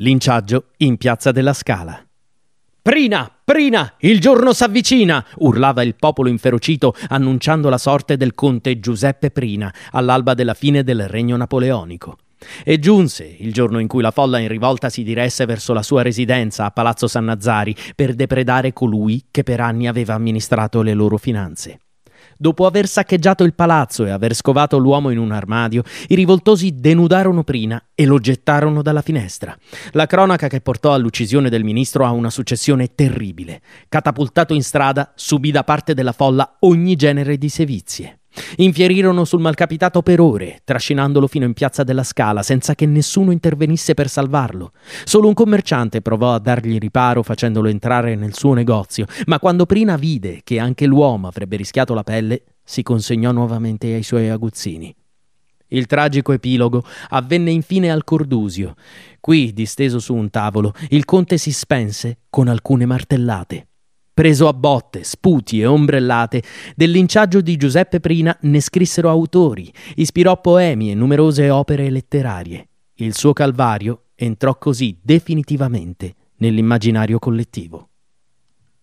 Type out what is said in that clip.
Linciaggio in piazza della Scala. Prina, Prina, il giorno s'avvicina! urlava il popolo inferocito annunciando la sorte del conte Giuseppe Prina all'alba della fine del regno napoleonico. E giunse il giorno in cui la folla in rivolta si diresse verso la sua residenza a Palazzo Sannazzari per depredare colui che per anni aveva amministrato le loro finanze. Dopo aver saccheggiato il palazzo e aver scovato l'uomo in un armadio, i rivoltosi denudarono Prina e lo gettarono dalla finestra. La cronaca che portò all'uccisione del ministro ha una successione terribile. Catapultato in strada, subì da parte della folla ogni genere di sevizie. Infierirono sul malcapitato per ore, trascinandolo fino in piazza della Scala, senza che nessuno intervenisse per salvarlo. Solo un commerciante provò a dargli riparo facendolo entrare nel suo negozio, ma quando Prina vide che anche l'uomo avrebbe rischiato la pelle, si consegnò nuovamente ai suoi aguzzini. Il tragico epilogo avvenne infine al Cordusio. Qui, disteso su un tavolo, il conte si spense con alcune martellate. Preso a botte, sputi e ombrellate, del linciaggio di Giuseppe Prina ne scrissero autori, ispirò poemi e numerose opere letterarie. Il suo calvario entrò così definitivamente nell'immaginario collettivo.